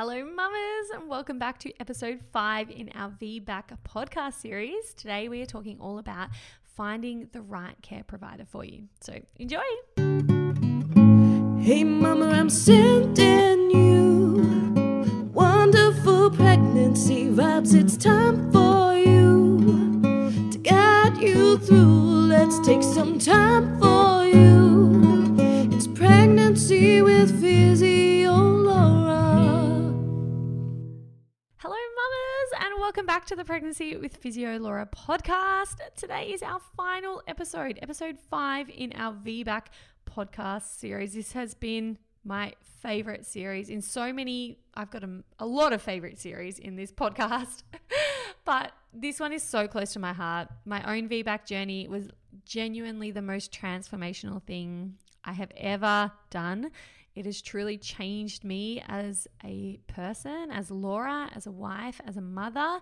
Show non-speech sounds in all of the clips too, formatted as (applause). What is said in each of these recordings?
Hello, mamas, and welcome back to episode five in our VBAC podcast series. Today, we are talking all about finding the right care provider for you. So, enjoy. Hey, mama, I'm sending you wonderful pregnancy vibes. It's time for you to guide you through. Let's take some time for you. It's pregnancy with Physio welcome back to the Pregnancy with Physio Laura podcast. Today is our final episode, episode five in our VBAC podcast series. This has been my favorite series in so many, I've got a, a lot of favorite series in this podcast, (laughs) but this one is so close to my heart. My own VBAC journey was genuinely the most transformational thing I have ever done. It has truly changed me as a person, as Laura, as a wife, as a mother,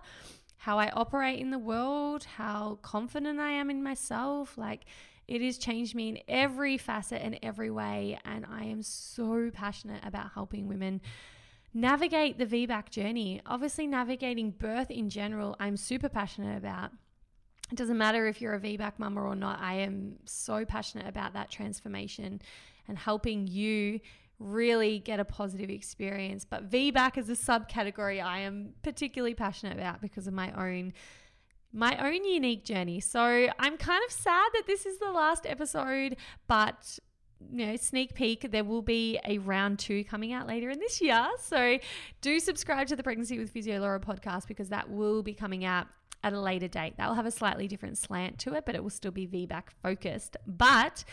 how I operate in the world, how confident I am in myself. Like, it has changed me in every facet and every way. And I am so passionate about helping women navigate the VBAC journey. Obviously, navigating birth in general, I'm super passionate about. It doesn't matter if you're a VBAC mama or not, I am so passionate about that transformation and helping you really get a positive experience. But VBAC is a subcategory I am particularly passionate about because of my own my own unique journey. So I'm kind of sad that this is the last episode, but you know, sneak peek, there will be a round two coming out later in this year. So do subscribe to the Pregnancy with Physio Laura podcast because that will be coming out at a later date. That will have a slightly different slant to it, but it will still be VBAC focused. But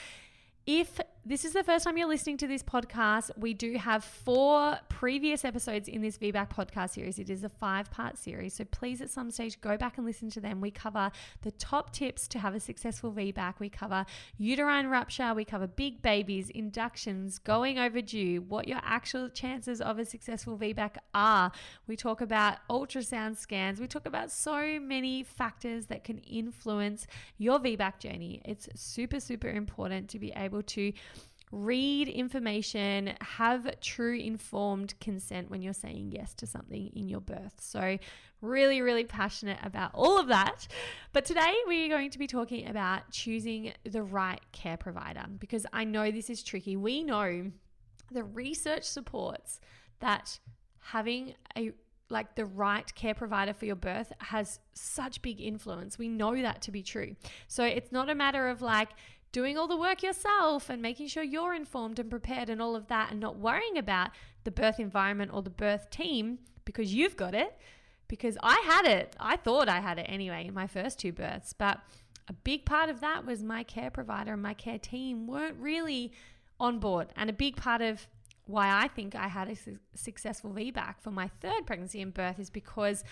if this is the first time you're listening to this podcast, we do have four previous episodes in this VBAC podcast series. It is a five part series. So please, at some stage, go back and listen to them. We cover the top tips to have a successful VBAC. We cover uterine rupture. We cover big babies, inductions, going overdue, what your actual chances of a successful VBAC are. We talk about ultrasound scans. We talk about so many factors that can influence your VBAC journey. It's super, super important to be able to read information, have true informed consent when you're saying yes to something in your birth. So, really, really passionate about all of that. But today we are going to be talking about choosing the right care provider because I know this is tricky. We know the research supports that having a like the right care provider for your birth has such big influence. We know that to be true. So it's not a matter of like doing all the work yourself and making sure you're informed and prepared and all of that and not worrying about the birth environment or the birth team because you've got it. Because I had it. I thought I had it anyway in my first two births. But a big part of that was my care provider and my care team weren't really on board. And a big part of why I think I had a su- successful VBAC for my third pregnancy and birth is because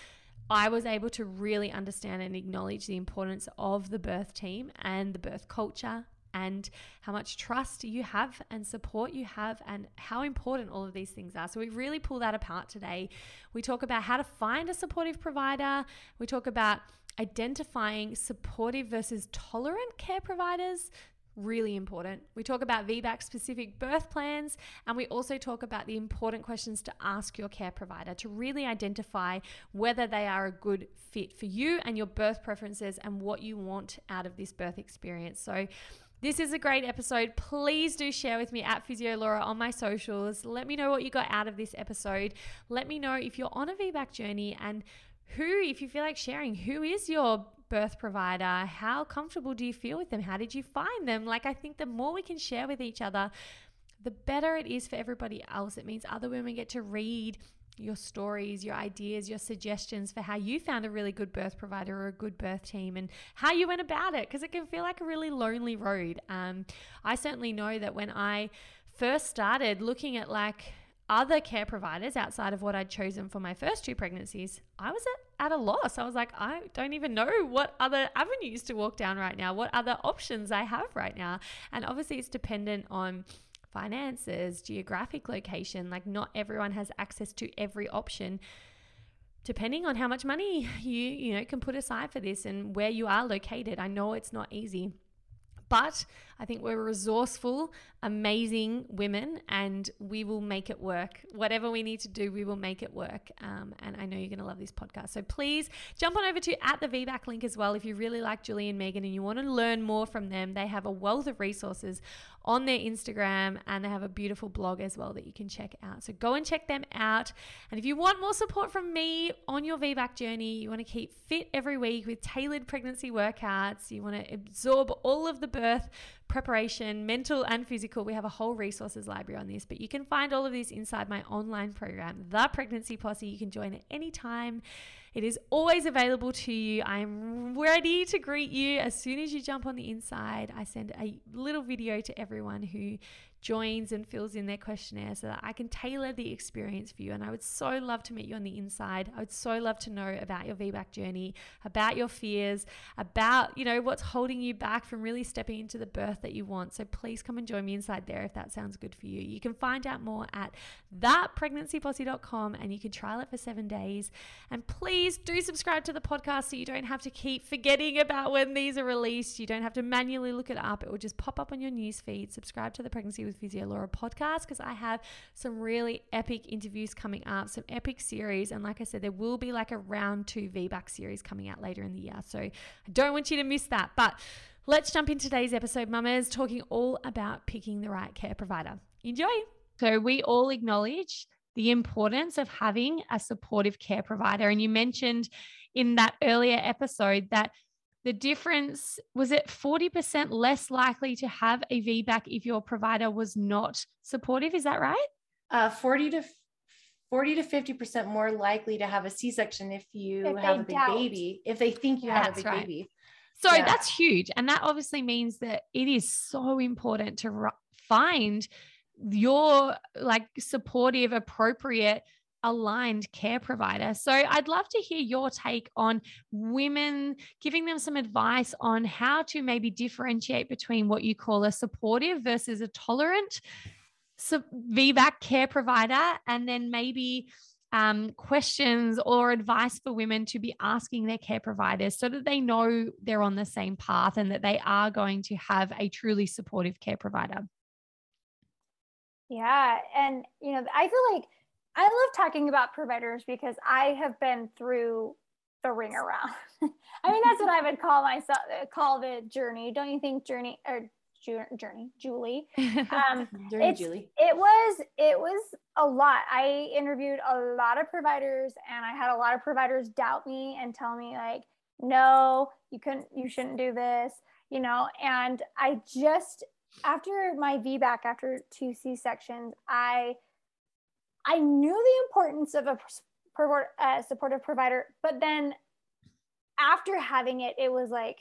I was able to really understand and acknowledge the importance of the birth team and the birth culture and how much trust you have and support you have and how important all of these things are. So we really pull that apart today. We talk about how to find a supportive provider. We talk about identifying supportive versus tolerant care providers really important. We talk about VBAC specific birth plans, and we also talk about the important questions to ask your care provider to really identify whether they are a good fit for you and your birth preferences and what you want out of this birth experience. So, this is a great episode. Please do share with me at Physio Laura on my socials. Let me know what you got out of this episode. Let me know if you're on a VBAC journey and who, if you feel like sharing, who is your birth provider? How comfortable do you feel with them? How did you find them? Like, I think the more we can share with each other, the better it is for everybody else. It means other women get to read your stories, your ideas, your suggestions for how you found a really good birth provider or a good birth team and how you went about it because it can feel like a really lonely road. Um, I certainly know that when I first started looking at like other care providers outside of what I'd chosen for my first two pregnancies, I was at, at a loss. I was like, I don't even know what other avenues to walk down right now, what other options I have right now. And obviously, it's dependent on finances, geographic location. Like, not everyone has access to every option. Depending on how much money (laughs) you you know can put aside for this and where you are located, I know it's not easy, But I think we're resourceful, amazing women, and we will make it work. Whatever we need to do, we will make it work. Um, and I know you're going to love this podcast. So please jump on over to at the VBAC link as well if you really like Julie and Megan and you want to learn more from them. They have a wealth of resources on their Instagram and they have a beautiful blog as well that you can check out. So go and check them out. And if you want more support from me on your VBAC journey, you want to keep fit every week with tailored pregnancy workouts, you want to absorb all of the birth preparation, mental and physical. We have a whole resources library on this, but you can find all of this inside my online program, The Pregnancy Posse. You can join at any time. It is always available to you. I'm ready to greet you as soon as you jump on the inside. I send a little video to everyone who joins and fills in their questionnaire so that I can tailor the experience for you. And I would so love to meet you on the inside. I would so love to know about your VBAC journey, about your fears, about, you know, what's holding you back from really stepping into the birth that you want. So please come and join me inside there if that sounds good for you. You can find out more at thatpregnancyposse.com and you can trial it for seven days. And please do subscribe to the podcast so you don't have to keep forgetting about when these are released. You don't have to manually look it up. It will just pop up on your news feed. Subscribe to the Pregnancy with Physio Laura podcast because I have some really epic interviews coming up, some epic series. And like I said, there will be like a round two VBAC series coming out later in the year. So I don't want you to miss that. But let's jump in today's episode, mamas, talking all about picking the right care provider. Enjoy. So we all acknowledge the importance of having a supportive care provider. And you mentioned in that earlier episode that the difference was it 40% less likely to have a VBAC if your provider was not supportive. Is that right? Uh, 40 to 40 to 50% more likely to have a C-section if you if have a big doubt. baby, if they think you yeah, have a big right. baby. So yeah. that's huge. And that obviously means that it is so important to find your like supportive, appropriate aligned care provider. So I'd love to hear your take on women, giving them some advice on how to maybe differentiate between what you call a supportive versus a tolerant so VBAC care provider, and then maybe um, questions or advice for women to be asking their care providers so that they know they're on the same path and that they are going to have a truly supportive care provider. Yeah. And, you know, I feel like I love talking about providers because I have been through the ring around. (laughs) I mean, that's what I would call myself, call the journey. Don't you think journey or journey, Julie? (laughs) Um, journey, Julie. It was, it was a lot. I interviewed a lot of providers and I had a lot of providers doubt me and tell me like, no, you couldn't, you shouldn't do this, you know? And I just, after my VBAC, after two C-sections, I, I knew the importance of a uh, supportive provider, but then after having it, it was like,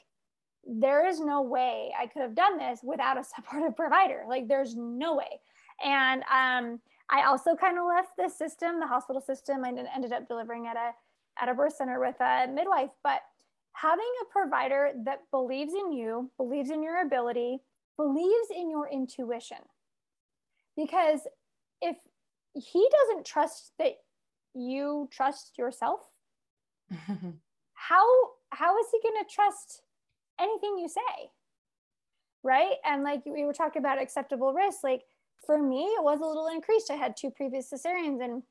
there is no way I could have done this without a (laughs) supportive provider. Like, there's no way. And um, I also kind of left the system, the hospital system. I ended up delivering at a at a birth center with a midwife, but having a provider that believes in you, believes in your ability, believes in your intuition. Because if he doesn't trust that you trust yourself. (laughs) How how is he going to trust anything you say? Right? And like we were talking about acceptable risk like for me it was a little increased. I had two previous cesareans and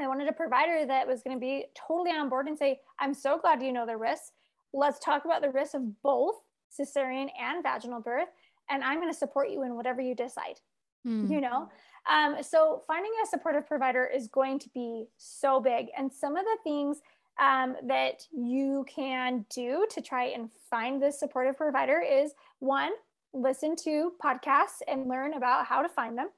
i wanted a provider that was going to be totally on board and say i'm so glad you know the risks. Let's talk about the risks of both cesarean and vaginal birth and i'm going to support you in whatever you decide mm. you know um, so finding a supportive provider is going to be so big. And some of the things um, that you can do to try and find this supportive provider is one, listen to podcasts and learn about how to find them.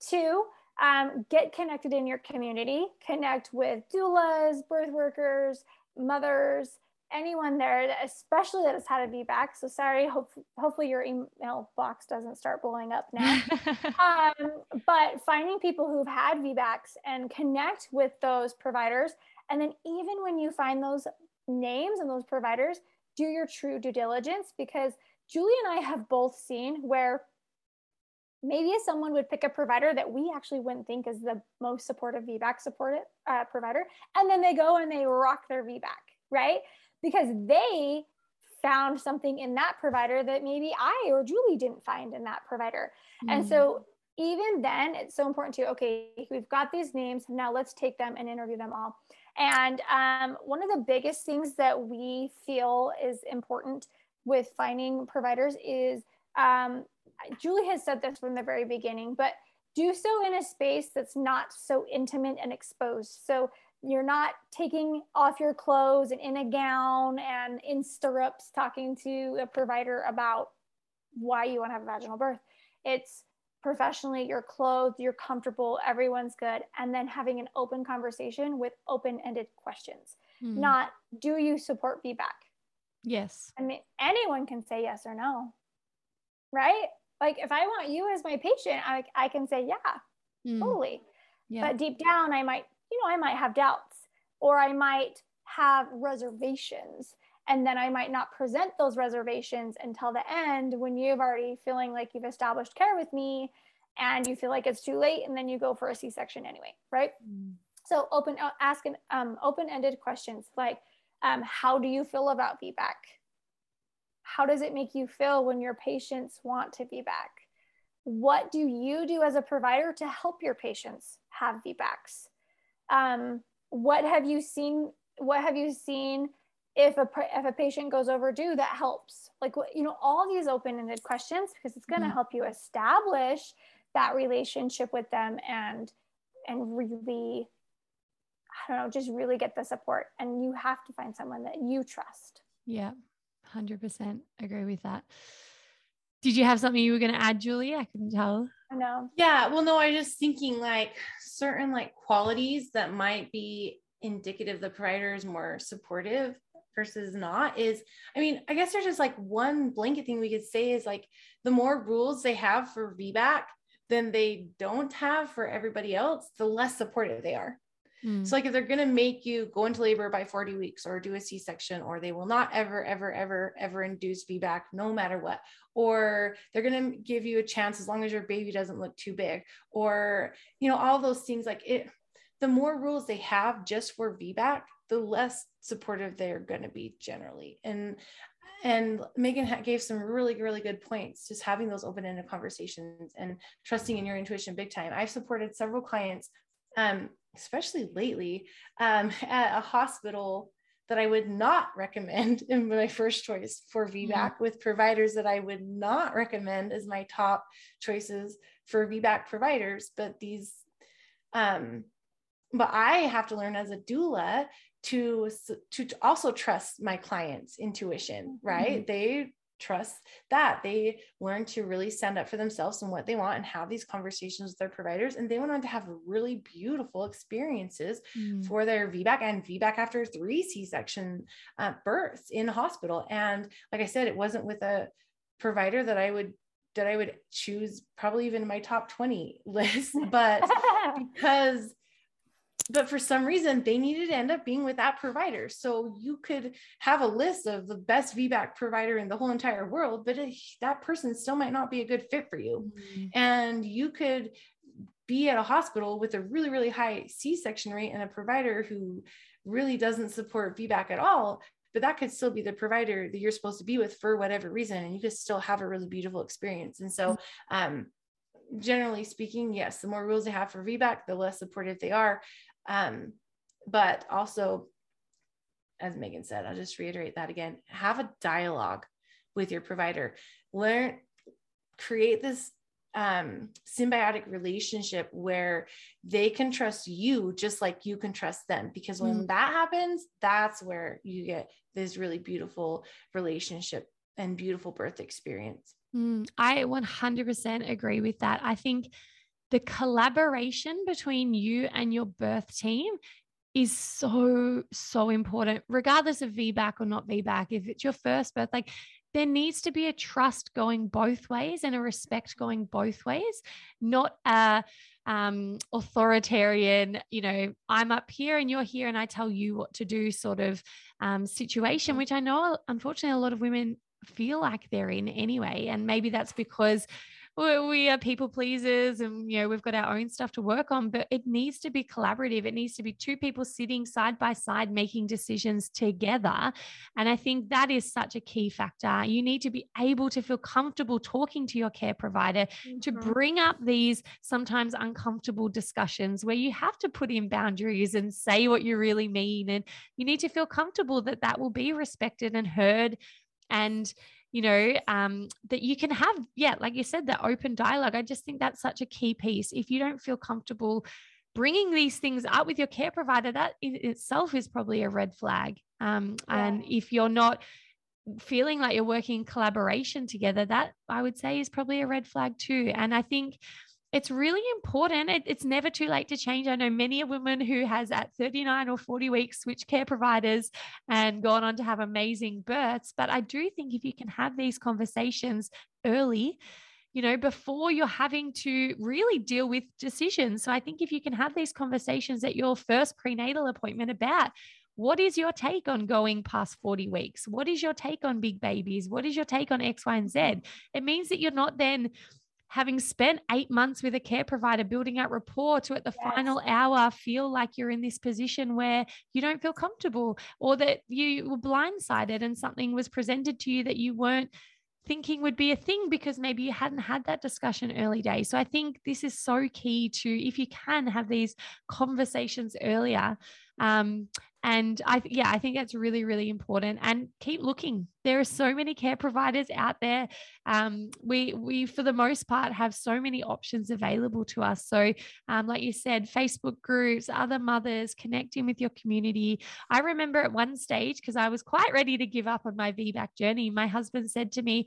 Two, um, get connected in your community, connect with doulas, birth workers, mothers, anyone there, especially that has had a VBAC. So sorry, hope, hopefully your email box doesn't start blowing up now. (laughs) um, but finding people who've had VBACs and connect with those providers. And then even when you find those names and those providers, do your true due diligence because Julie and I have both seen where maybe someone would pick a provider that we actually wouldn't think is the most supportive VBAC supportive uh, provider, and then they go and they rock their VBAC, right? Because they found something in that provider that maybe I or Julie didn't find in that provider. Mm. And so even then, it's so important to, okay, we've got these names. Now let's take them and interview them all. And um, one of the biggest things that we feel is important with finding providers is um, Julie has said this from the very beginning, but do so in a space that's not so intimate and exposed. So you're not taking off your clothes and in a gown and in stirrups talking to a provider about why you want to have a vaginal birth. It's professionally, you're clothed, you're comfortable, everyone's good, and then having an open conversation with open ended questions. Mm. Not, do you support VBAC? Yes. I mean, anyone can say yes or no, right? Like, if I want you as my patient, I, I can say, yeah, mm. totally. Yeah. But deep down, I might, you know, I might have doubts or I might have reservations and then I might not present those reservations until the end when you've already feeling like you've established care with me and you feel like it's too late and then you go for a C-section anyway, right? Mm. So open, uh, ask an um, open-ended questions like, um, how do you feel about VBAC? How does it make you feel when your patients want to VBAC? What do you do as a provider to help your patients have VBACs? Um, what have you seen? What have you seen if a if a patient goes overdue that helps like what you know all these open-ended questions because it's going to mm-hmm. help you establish that relationship with them and and really i don't know just really get the support and you have to find someone that you trust yeah 100% agree with that did you have something you were going to add julie i couldn't tell. I know. Yeah well no i was just thinking like certain like qualities that might be indicative the provider is more supportive versus not is i mean i guess there's just like one blanket thing we could say is like the more rules they have for vbac than they don't have for everybody else the less supportive they are mm. so like if they're going to make you go into labor by 40 weeks or do a c-section or they will not ever ever ever ever induce vbac no matter what or they're going to give you a chance as long as your baby doesn't look too big or you know all those things like it the more rules they have just for vbac the less supportive they're going to be generally and and megan gave some really really good points just having those open-ended conversations and trusting in your intuition big time i've supported several clients um, especially lately um, (laughs) at a hospital that i would not recommend (laughs) in my first choice for vbac mm-hmm. with providers that i would not recommend as my top choices for vbac providers but these um, but I have to learn as a doula to to also trust my clients intuition right mm-hmm. they trust that they learn to really stand up for themselves and what they want and have these conversations with their providers and they went on to have really beautiful experiences mm. for their VBAC and VBAC after three C-section uh, births in hospital and like I said it wasn't with a provider that I would that I would choose probably even my top 20 (laughs) list but (laughs) because but for some reason they needed to end up being with that provider so you could have a list of the best vbac provider in the whole entire world but it, that person still might not be a good fit for you mm-hmm. and you could be at a hospital with a really really high c-section rate and a provider who really doesn't support vbac at all but that could still be the provider that you're supposed to be with for whatever reason and you could still have a really beautiful experience and so um generally speaking, yes, the more rules they have for VBAC, the less supportive they are. Um, but also, as Megan said, I'll just reiterate that again have a dialogue with your provider, learn, create this um, symbiotic relationship where they can trust you just like you can trust them. Because when mm. that happens, that's where you get this really beautiful relationship and beautiful birth experience. Mm, I 100% agree with that. I think the collaboration between you and your birth team is so so important regardless of VBAC or not VBAC if it's your first birth like there needs to be a trust going both ways and a respect going both ways not a um, authoritarian you know i'm up here and you're here and i tell you what to do sort of um, situation which i know unfortunately a lot of women feel like they're in anyway. And maybe that's because we are people pleasers and you know we've got our own stuff to work on but it needs to be collaborative. It needs to be two people sitting side by side making decisions together. And i think that is such a key factor. You need to be able to feel comfortable talking to your care provider mm-hmm. to bring up these sometimes uncomfortable discussions where you have to put in boundaries and say what you really mean. And you need to feel comfortable that that will be respected and heard. And you know, um, that you can have, yeah, like you said, that open dialogue. I just think that's such a key piece. If you don't feel comfortable bringing these things up with your care provider, that in itself is probably a red flag. Um, yeah. And if you're not feeling like you're working collaboration together, that I would say is probably a red flag too. And I think it's really important. It, it's never too late to change. I know many a woman who has at 39 or 40 weeks switched care providers and gone on to have amazing births. But I do think if you can have these conversations early, you know, before you're having to really deal with decisions. So I think if you can have these conversations at your first prenatal appointment about what is your take on going past 40 weeks? What is your take on big babies? What is your take on X, Y, and Z? It means that you're not then having spent eight months with a care provider, building out rapport to at the yes. final hour feel like you're in this position where you don't feel comfortable or that you were blindsided and something was presented to you that you weren't thinking would be a thing because maybe you hadn't had that discussion early days. So I think this is so key to if you can have these conversations earlier um, and I, yeah, I think that's really, really important. And keep looking. There are so many care providers out there. Um, we, we, for the most part, have so many options available to us. So, um, like you said, Facebook groups, other mothers, connecting with your community. I remember at one stage, because I was quite ready to give up on my VBAC journey, my husband said to me,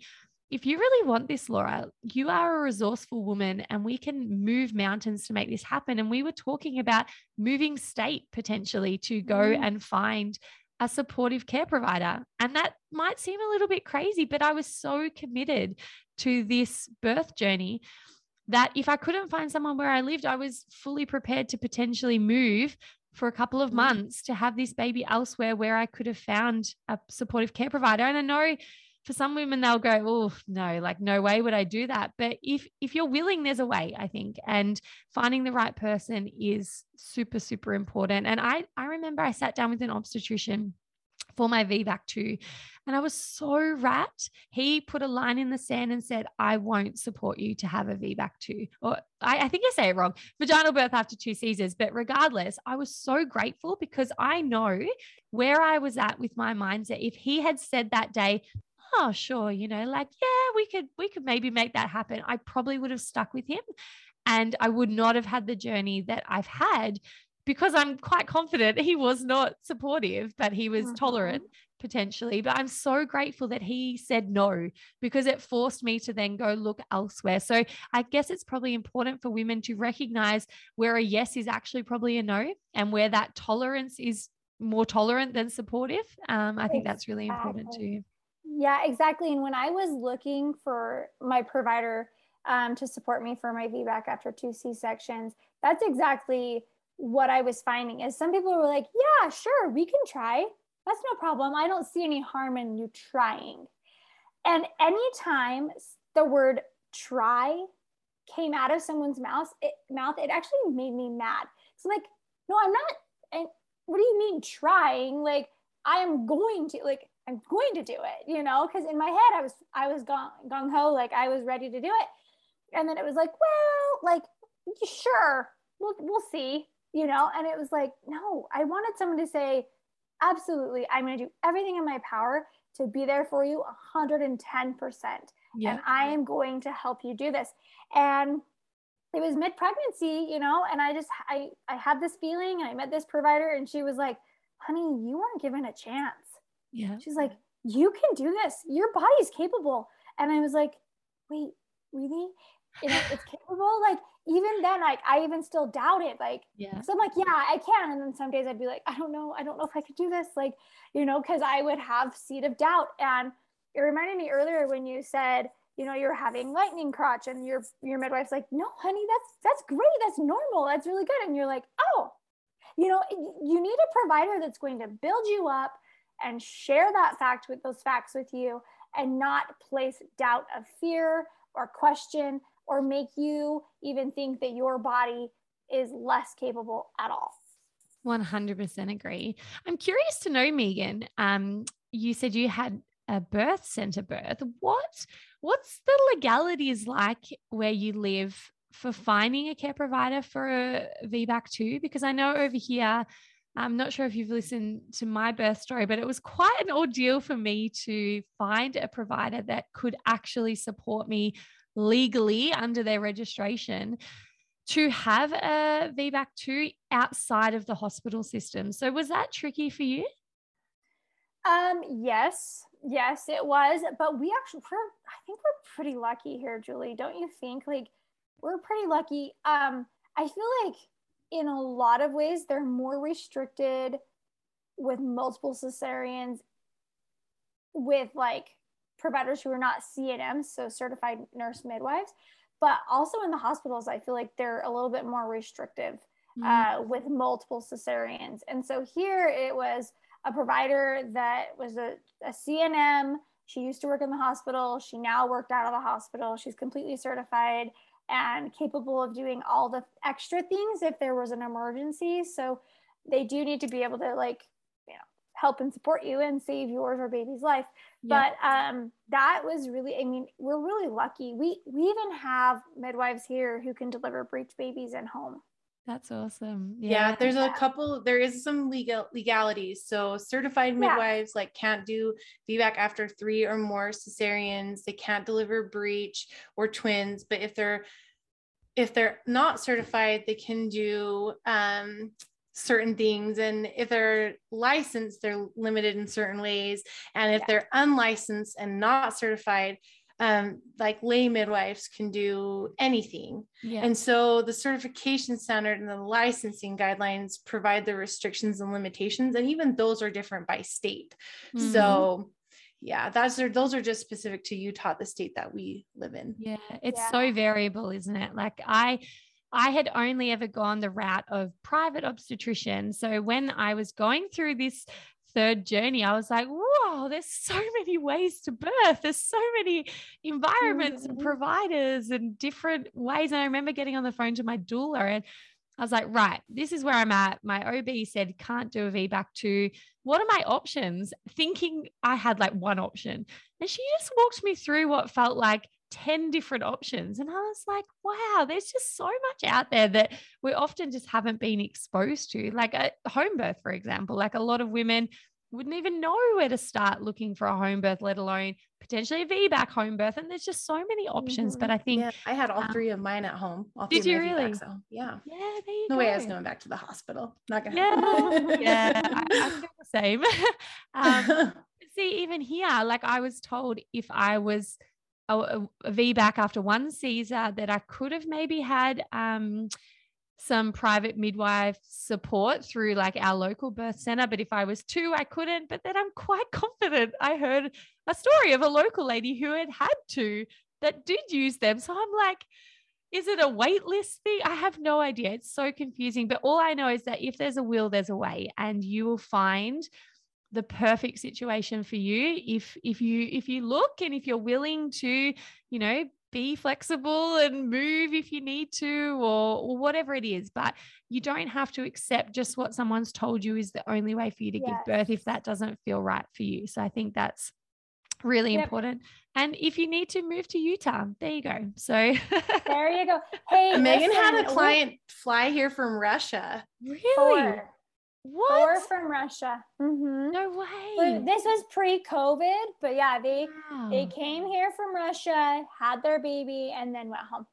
if you really want this, Laura, you are a resourceful woman and we can move mountains to make this happen. And we were talking about moving state potentially to go mm. and find a supportive care provider. And that might seem a little bit crazy, but I was so committed to this birth journey that if I couldn't find someone where I lived, I was fully prepared to potentially move for a couple of mm. months to have this baby elsewhere where I could have found a supportive care provider. And I know for some women they'll go oh no like no way would i do that but if if you're willing there's a way i think and finding the right person is super super important and i i remember i sat down with an obstetrician for my VBAC too. And I was so rapt. He put a line in the sand and said, I won't support you to have a VBAC too. Or I, I, think I say it wrong, vaginal birth after two Caesars. But regardless, I was so grateful because I know where I was at with my mindset. If he had said that day, oh sure you know like yeah we could we could maybe make that happen. I probably would have stuck with him and i would not have had the journey that i've had because i'm quite confident (laughs) he was not supportive but he was mm-hmm. tolerant potentially. But i'm so grateful that he said no because it forced me to then go look elsewhere. So i guess it's probably important for women to recognize where a yes is actually probably a no and where that tolerance is more tolerant than supportive. Um, i think that's really important too yeah, exactly. And when I was looking for my provider um, to support me for my VBAC after two C sections, that's exactly what I was finding. Is some people were like, "Yeah, sure, we can try. That's no problem. I don't see any harm in you trying." And anytime the word "try" came out of someone's mouth, it, mouth, it actually made me mad. So like, no, I'm not. And what do you mean trying? Like, I am going to like I'm going to do it, you know, because in my head I was I was gung ho, like I was ready to do it, and then it was like, well, like sure, we'll we'll see, you know, and it was like, no, I wanted someone to say, absolutely, I'm going to do everything in my power to be there for you 110 percent, and I am going to help you do this, and it was mid pregnancy, you know, and I just I I had this feeling, and I met this provider, and she was like, honey, you weren't given a chance yeah. She's like, you can do this. Your body's capable. And I was like, wait, really? Know, it's (laughs) capable. Like even then, like I even still doubt it. Like, yeah. So I'm like, yeah, I can. And then some days I'd be like, I don't know. I don't know if I could do this. Like, you know, because I would have seed of doubt. And it reminded me earlier when you said, you know, you're having lightning crotch, and your your midwife's like, no, honey, that's that's great. That's normal. That's really good. And you're like, oh, you know, you need a provider that's going to build you up and share that fact with those facts with you and not place doubt of fear or question or make you even think that your body is less capable at all. 100% agree. I'm curious to know, Megan. Um, you said you had a birth center birth. What what's the legalities like where you live for finding a care provider for a VBAC too? Because I know over here, I'm not sure if you've listened to my birth story, but it was quite an ordeal for me to find a provider that could actually support me legally under their registration to have a VBAC too outside of the hospital system. So was that tricky for you? Um, yes, yes, it was. But we actually, I think we're pretty lucky here, Julie. Don't you think? Like, we're pretty lucky. Um, I feel like in a lot of ways they're more restricted with multiple cesareans with like providers who are not CNMs, so certified nurse midwives. But also in the hospitals, I feel like they're a little bit more restrictive mm-hmm. uh, with multiple cesareans. And so here it was a provider that was a, a CNM. She used to work in the hospital. She now worked out of the hospital. She's completely certified and capable of doing all the extra things if there was an emergency. So they do need to be able to like, you know, help and support you and save yours or baby's life. But um, that was really, I mean, we're really lucky. We we even have midwives here who can deliver breech babies in home. That's awesome. Yeah, yeah there's a couple, there is some legal legalities. So certified midwives yeah. like can't do VBAC after three or more cesareans. They can't deliver breech or twins, but if they're if they're not certified, they can do um, certain things. And if they're licensed, they're limited in certain ways. And if yeah. they're unlicensed and not certified, um, like lay midwives can do anything. Yeah. And so the certification standard and the licensing guidelines provide the restrictions and limitations, and even those are different by state. Mm-hmm. So yeah, that's those are just specific to Utah, the state that we live in. Yeah, it's yeah. so variable, isn't it? Like I I had only ever gone the route of private obstetrician. So when I was going through this third journey, I was like, whoa, there's so (laughs) many ways to birth. There's so many environments mm-hmm. and providers and different ways. And I remember getting on the phone to my doula and I was like, right, this is where I'm at. My OB said can't do a VBAC two. What are my options? Thinking I had like one option. And she just walked me through what felt like 10 different options. And I was like, wow, there's just so much out there that we often just haven't been exposed to. Like a home birth, for example, like a lot of women wouldn't even know where to start looking for a home birth, let alone potentially a VBAC home birth. And there's just so many options. Mm-hmm. But I think yeah, I had all um, three of mine at home. did you really? VBACs, so, yeah. Yeah. No go. way I was going back to the hospital. Not gonna yeah. yeah. I, (laughs) I feel the same. (laughs) um, (laughs) see, even here, like I was told if I was a, back after one Caesar that I could have maybe had um, some private midwife support through like our local birth center. But if I was two, I couldn't. But then I'm quite (laughs) confident. I heard a story of a local lady who had had two that did use them. So I'm like, is it a wait list thing? I have no idea. It's so confusing. But all I know is that if there's a will, there's a way, and you will find the perfect situation for you. If if you if you look and if you're willing to you know be flexible and move if you need to or, or, whatever it is. But you don't have to accept just what someone's told you is the only way for you to yes. give birth if that doesn't feel right for you. So i think that's really yep. important. And if you need to move to utah there you go. So there you go. (laughs) Hey megan listen, had a client fly here from russia. Really? Four. What? Four from Russia. Mm-hmm. No way. But this was pre-COVID, but yeah, they wow. they came here from Russia, had their baby, and then went home.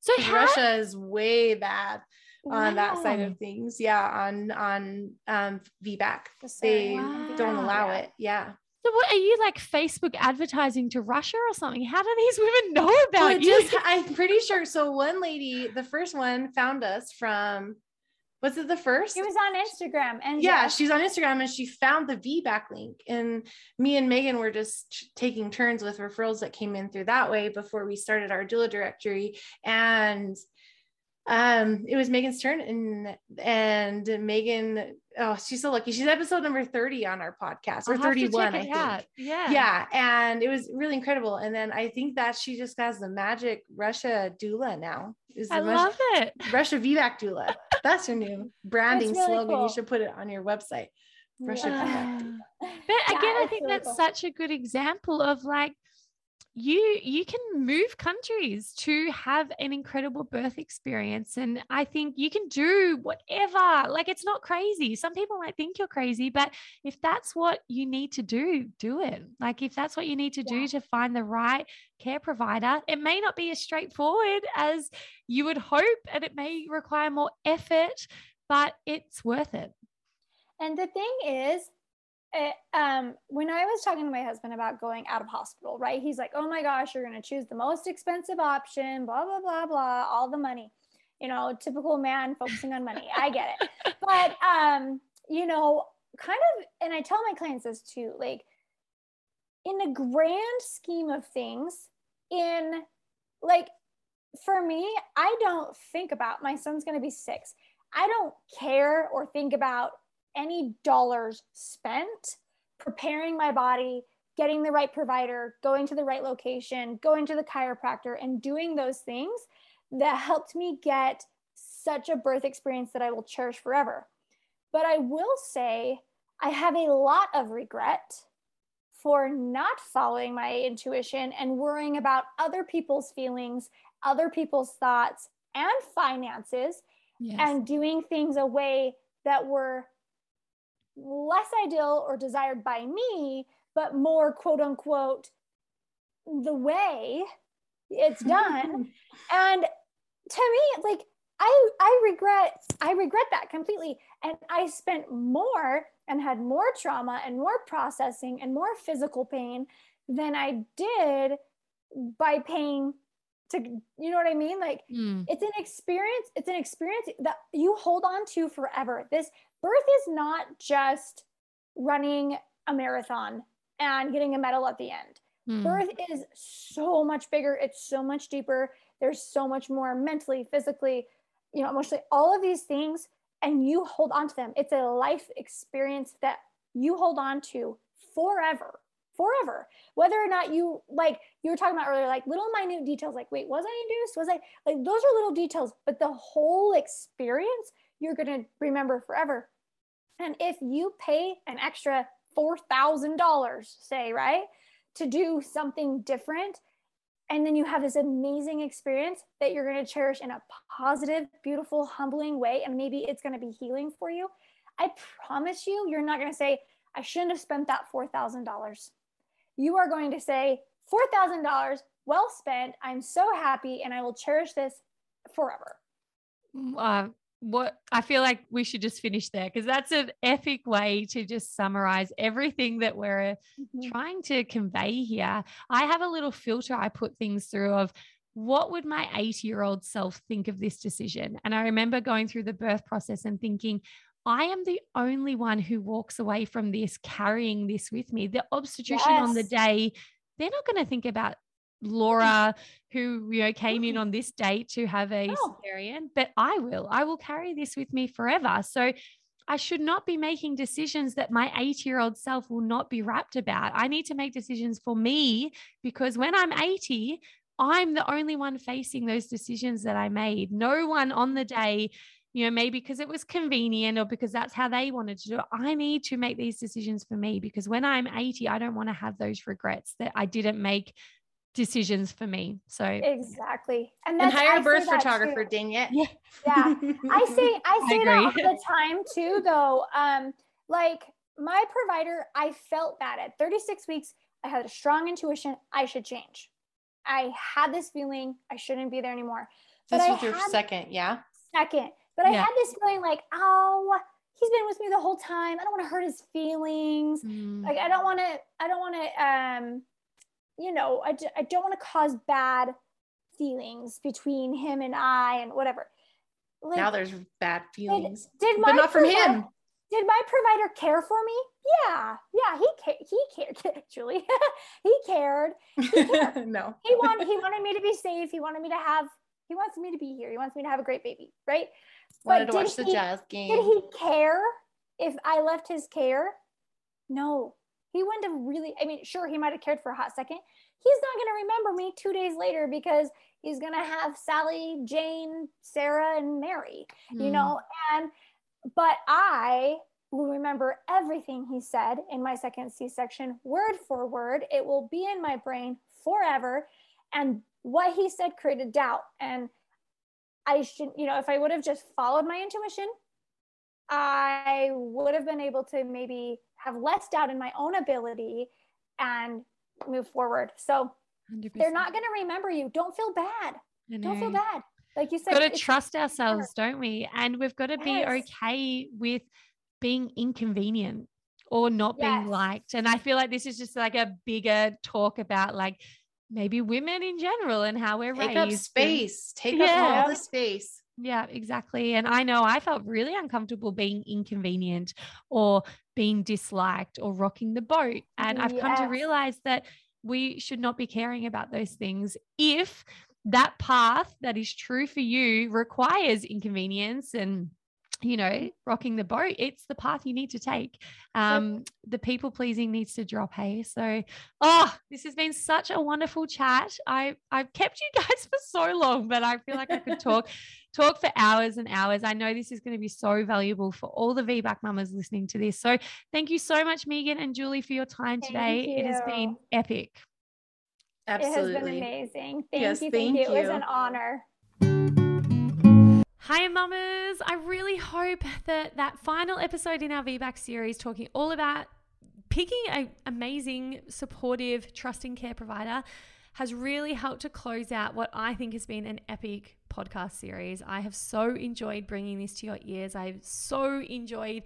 So how- Russia is way bad wow. on that side of things. Yeah, on on um, VBAC, they wow. don't allow it. Yeah. So what are you like Facebook advertising to Russia or something? How do these women know about well, you? Just, I'm pretty sure. So one lady, the first one, found us from was it the first? She was on Instagram and yeah, she's on Instagram and she found the VBAC link. And me and Megan were just taking turns with referrals that came in through that way before we started our doula directory. And um, it was Megan's turn, and and Megan, oh, she's so lucky. She's episode number thirty on our podcast, or I'll have to check thirty-one, I think. out. Yeah. Yeah, and it was really incredible. And then I think that she just has the magic Russia doula now. Is I Russia, love it. Russia VBAC doula. That's her new (laughs) branding really slogan. cool. You should put it on your website. Russia Yeah. Doula. But Yeah, again, I think really that's cool. such a good example of like you you can move countries to have an incredible birth experience and i think you can do whatever like it's not crazy. Some people might think you're crazy but if that's what you need to do do it. Like if that's what you need to do Yeah. to find the right care provider it may not be as straightforward as you would hope and it may require more effort but it's worth it. And the thing is, it, um, when I was talking to my husband about going out of hospital, right? He's like, "Oh my gosh, you're going to choose the most expensive option, blah blah blah blah, all the money." You know, typical man focusing on money. I get it, (laughs) but um, you know, kind of, and I tell my clients this too, like in the grand scheme of things, in like for me, I don't think about my son's going to be six. I don't care or think about any dollars spent preparing my body, getting the right provider, going to the right location, going to the chiropractor, and doing those things that helped me get such a birth experience that I will cherish forever. But I will say, I have a lot of regret for not following my intuition and worrying about other people's feelings, other people's thoughts, and finances yes. and doing things a way that were less ideal or desired by me, but more quote unquote the way it's done. (laughs) and to me, like I I regret I regret that completely. And I spent more and had more trauma and more processing and more physical pain than I did by paying to you know what I mean? Like Mm. it's an experience it's an experience that you hold on to forever this birth is not just running a marathon and getting a medal at the end. Mm. birth is so much bigger. It's so much deeper. There's so much more mentally physically you know emotionally all of these things and you hold on to them. It's a life experience that you hold on to forever forever. Whether or not you like you were talking about earlier like little minute details like wait was i induced? Was i like those are little details but the whole experience you're going to remember forever and if you pay an extra $4000 say right to do something different and then you have this amazing experience that you're going to cherish in a positive beautiful humbling way and maybe it's going to be healing for you i promise you you're not going to say i shouldn't have spent that $4000 you are going to say $4000 well spent i'm so happy and i will cherish this forever. Uh, what I feel like we should just finish there because that's an epic way to just summarize everything that we're mm-hmm. trying to convey here. I have a little filter I put things through of what would my 80 year old self think of this decision? And I remember going through the birth process and thinking, I am the only one who walks away from this carrying this with me. The obstetrician on the day, they're not going to think about Laura, (laughs) who you know came in on this date to have a No. cesarean, but I will. I will carry this with me forever. So I should not be making decisions that my 80 year old self will not be rapt about. I need to make decisions for me because when I'm 80, I'm the only one facing those decisions that I made. No one on the day, you know, maybe because it was convenient or because that's how they wanted to do it. I need to make these decisions for me because when I'm 80, I don't want to have those regrets that I didn't make decisions for me. So exactly and And that's I hire a birth photographer, too. dang it. Yeah. Yeah. (laughs) I say I say that all the time too (laughs) though. Um like my provider, I felt that at 36 weeks, I had a strong intuition I should change. I had this feeling I shouldn't be there anymore. But This I was your second, yeah? second. But I had this feeling like, oh, he's been with me the whole time. I don't want to hurt his feelings. mm, Like I don't want to, I don't want to, um, you know, I, d- I don't want to cause bad feelings between him and I and whatever. Like, now there's bad feelings. did my But not from him. Did my provider care for me? Yeah, yeah, he ca- he cared. (laughs) Julie, (laughs) he cared. (laughs) cared. no. He wanted he wanted me to be safe. He wanted me to have He wants me to be here. He wants me to have a great baby, right? Wanted to did watch the he- jazz Did he care if I left his care? No, he wouldn't have really. I mean, sure, he might have cared for a hot second. He's not going to remember me two days later because he's going to have Sally, Jane, Sarah, and Mary, you Mm. know? And, but I will remember everything he said in my second C section, word for word. It will be in my brain forever. And what he said created doubt. And I shouldn't. you know, if I would have just followed my intuition, I would have been able to maybe have less doubt in my own ability and move forward. So 100%. they're not going to remember you. Don't feel bad. Don't feel bad. Like you said, got to trust ourselves, don't we? And we've got to be okay with being inconvenient or not being liked. And I feel like this is just like a bigger talk about like maybe women in general and how we're Take raised. up space. Take Yeah. up all the space. Yeah, exactly. And I know I felt really uncomfortable being inconvenient or being disliked or rocking the boat. And I've come to realize that we should not be caring about those things if that path that is true for you requires inconvenience and you know rocking the boat it's the path you need to take um the people pleasing needs to drop hey so oh this has been such a wonderful chat i i've kept you (laughs) guys for so long but i feel like i could (laughs) talk talk for hours and hours i know this is going to be so valuable for all the vbac mamas listening to this so thank you so much megan and julie for your time Thank today it has been you. epic It has been Absolutely. amazing. Thank Yes, you. thank Thank, you. It was an honor. Hi, mamas. I really hope that that final episode in our VBAC series, talking all about picking an amazing, supportive, trusting care provider, has really helped to close out what I think has been an epic podcast series. I have so enjoyed bringing this to your ears. I've so enjoyed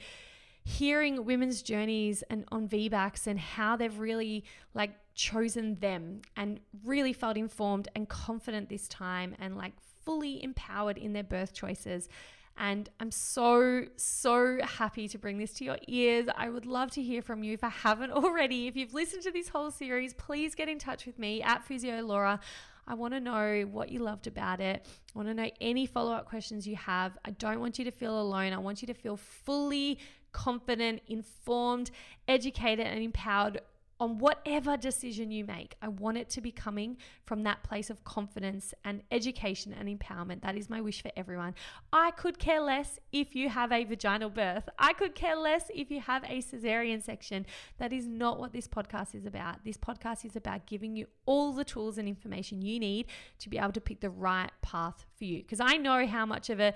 hearing women's journeys and on VBACs and how they've really like chosen them and really felt informed and confident this time and like fully empowered in their birth choices. And I'm so, so happy to bring this to your ears. I would love to hear from you if I haven't already. If you've listened to this whole series, please get in touch with me at Physio Laura. I want to know what you loved about it. I want to know any follow up questions you have. I don't want you to feel alone. I want you to feel fully confident, informed, educated, and empowered on whatever decision you make. I want it to be coming from that place of confidence and education and empowerment. That is my wish for everyone. I could care less if you have a vaginal birth. I could care less if you have a cesarean section. That is not what this podcast is about. This podcast is about giving you all the tools and information you need to be able to pick the right path for you. Because I know how much of a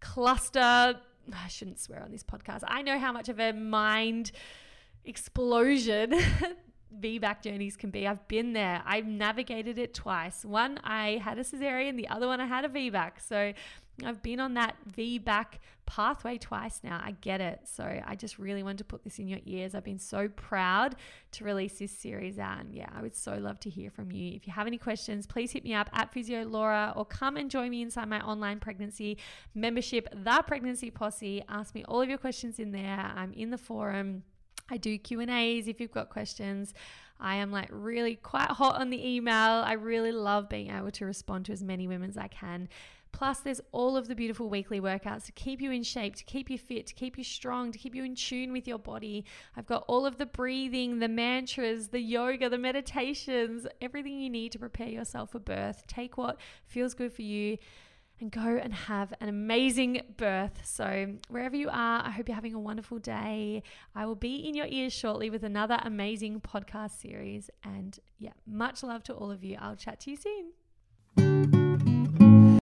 cluster, I shouldn't swear on this podcast, I know how much of a mind explosion (laughs) VBAC journeys can be. I've been there. I've navigated it twice. One, I had a cesarean, the other one, I had a VBAC. So I've been on that VBAC pathway twice now. I get it. So I just really wanted to put this in your ears. I've been so proud to release this series out. And yeah, I would so love to hear from you. If you have any questions, please hit me up at Physio Laura or come and join me inside my online pregnancy membership, The Pregnancy Posse. Ask me all of your questions in there. I'm in the forum. I do Q&As if you've got questions. I am like really quite hot on the email. I really love being able to respond to as many women as I can. Plus, there's all of the beautiful weekly workouts to keep you in shape, to keep you fit, to keep you strong, to keep you in tune with your body. I've got all of the breathing, the mantras, the yoga, the meditations, everything you need to prepare yourself for birth. Take what feels good for you and go and have an amazing birth. So, wherever you are, I hope you're having a wonderful day. I will be in your ears shortly with another amazing podcast series. And yeah, much love to all of you. I'll chat to you soon.